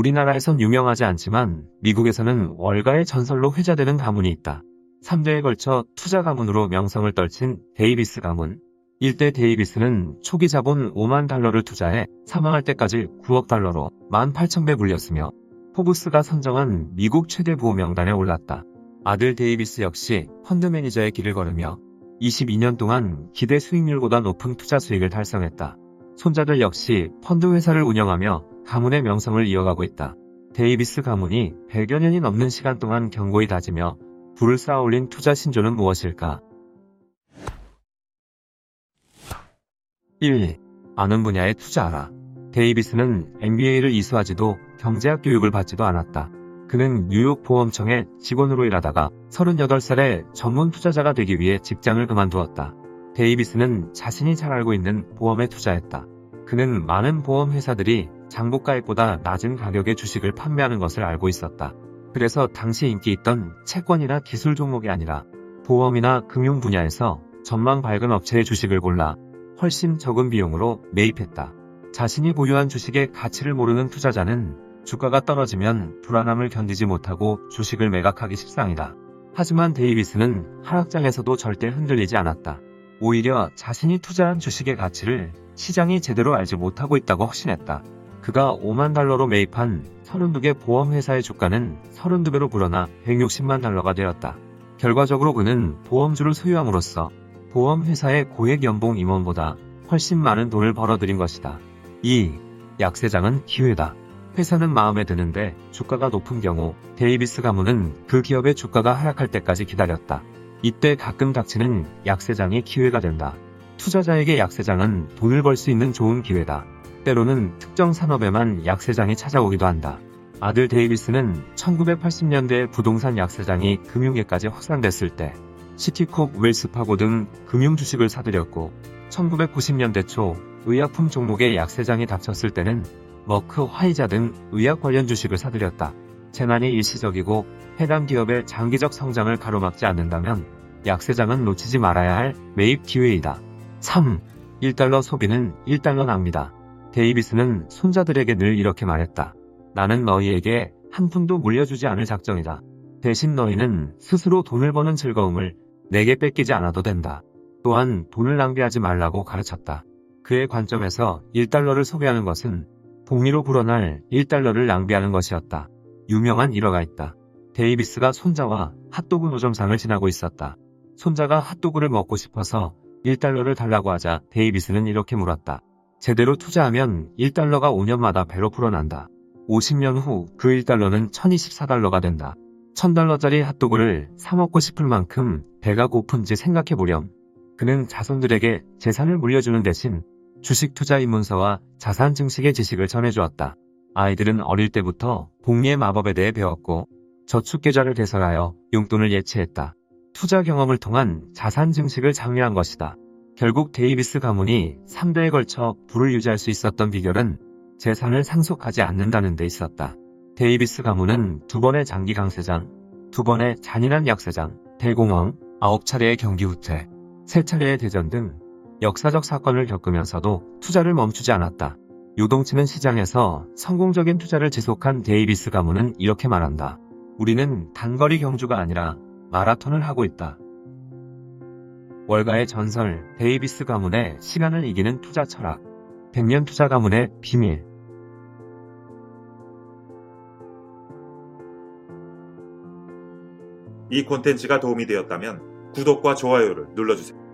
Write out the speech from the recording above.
우리나라에선 유명하지 않지만 미국에서는 월가의 전설로 회자되는 가문이 있다. 3대에 걸쳐 투자 가문으로 명성을 떨친 데이비스 가문. 일대 데이비스는 초기 자본 5만 달러를 투자해 사망할 때까지 9억 달러로 18,000배 불렸으며 포브스가 선정한 미국 최대 부호 명단에 올랐다. 아들 데이비스 역시 펀드 매니저의 길을 걸으며 22년 동안 기대 수익률보다 높은 투자 수익을 달성했다. 손자들 역시 펀드 회사를 운영하며 가문의 명성을 이어가고 있다. 데이비스 가문이 100여 년이 넘는 시간 동안 견고히 다지며 부를 쌓아올린 투자 신조는 무엇일까? 1. 아는 분야에 투자하라. 데이비스는 MBA를 이수하지도 경제학 교육을 받지도 않았다. 그는 뉴욕 보험청의 직원으로 일하다가 38살에 전문 투자자가 되기 위해 직장을 그만두었다. 데이비스는 자신이 잘 알고 있는 보험에 투자했다. 그는 많은 보험 회사들이 장부가액보다 낮은 가격의 주식을 판매하는 것을 알고 있었다. 그래서 당시 인기 있던 채권이나 기술 종목이 아니라 보험이나 금융 분야에서 전망 밝은 업체의 주식을 골라 훨씬 적은 비용으로 매입했다. 자신이 보유한 주식의 가치를 모르는 투자자는 주가가 떨어지면 불안함을 견디지 못하고 주식을 매각하기 십상이다. 하지만 데이비스는 하락장에서도 절대 흔들리지 않았다. 오히려 자신이 투자한 주식의 가치를 시장이 제대로 알지 못하고 있다고 확신했다. 그가 5만 달러로 매입한 32개 보험회사의 주가는 32배로 불어나 160만 달러가 되었다. 결과적으로 그는 보험주를 소유함으로써 보험회사의 고액 연봉 임원보다 훨씬 많은 돈을 벌어들인 것이다. 2. 약세장은 기회다. 회사는 마음에 드는데 주가가 높은 경우 데이비스 가문은 그 기업의 주가가 하락할 때까지 기다렸다. 이때 가끔 닥치는 약세장이 기회가 된다. 투자자에게 약세장은 돈을 벌 수 있는 좋은 기회다. 때로는 특정 산업에만 약세장이 찾아오기도 한다. 아들 데이비스는 1980년대 부동산 약세장이 금융계까지 확산됐을 때 시티코프 웰스파고 등 금융 주식을 사들였고 1990년대 초 의약품 종목의 약세장이 닥쳤을 때는 머크, 화이자 등 의약 관련 주식을 사들였다. 재난이 일시적이고 해당 기업의 장기적 성장을 가로막지 않는다면 약세장은 놓치지 말아야 할 매입 기회이다. 3. 1달러 소비는 1달러 납니다. 데이비스는 손자들에게 늘 이렇게 말했다. 나는 너희에게 한 푼도 물려주지 않을 작정이다. 대신 너희는 스스로 돈을 버는 즐거움을 내게 뺏기지 않아도 된다. 또한 돈을 낭비하지 말라고 가르쳤다. 그의 관점에서 1달러를 소비하는 것은 복리로 불어날 1달러를 낭비하는 것이었다. 유명한 일화가 있다. 데이비스가 손자와 핫도그 노점상을 지나고 있었다. 손자가 핫도그를 먹고 싶어서 1달러를 달라고 하자 데이비스는 이렇게 물었다. 제대로 투자하면 1달러가 5년마다 배로 불어난다. 50년 후 그 1달러는 1024달러가 된다. 1000달러짜리 핫도그를 사 먹고 싶을 만큼 배가 고픈지 생각해보렴. 그는 자손들에게 재산을 물려주는 대신 주식 투자 입문서와 자산 증식의 지식을 전해주었다. 아이들은 어릴 때부터 복리의 마법에 대해 배웠고 저축 계좌를 개설하여 용돈을 예치했다. 투자 경험을 통한 자산 증식을 장려한 것이다. 결국 데이비스 가문이 3대에 걸쳐 부를 유지할 수 있었던 비결은 재산을 상속하지 않는다는 데 있었다. 데이비스 가문은 두 번의 장기 강세장, 두 번의 잔인한 약세장, 대공황, 아홉 차례의 경기 후퇴, 세 차례의 대전 등 역사적 사건을 겪으면서도 투자를 멈추지 않았다. 요동치는 시장에서 성공적인 투자를 지속한 데이비스 가문은 이렇게 말한다. 우리는 단거리 경주가 아니라 마라톤을 하고 있다. 월가의 전설 데이비스 가문의 시간을 이기는 투자 철학 100년 투자 가문의 비밀 이 콘텐츠가 도움이 되었다면 구독과 좋아요를 눌러주세요.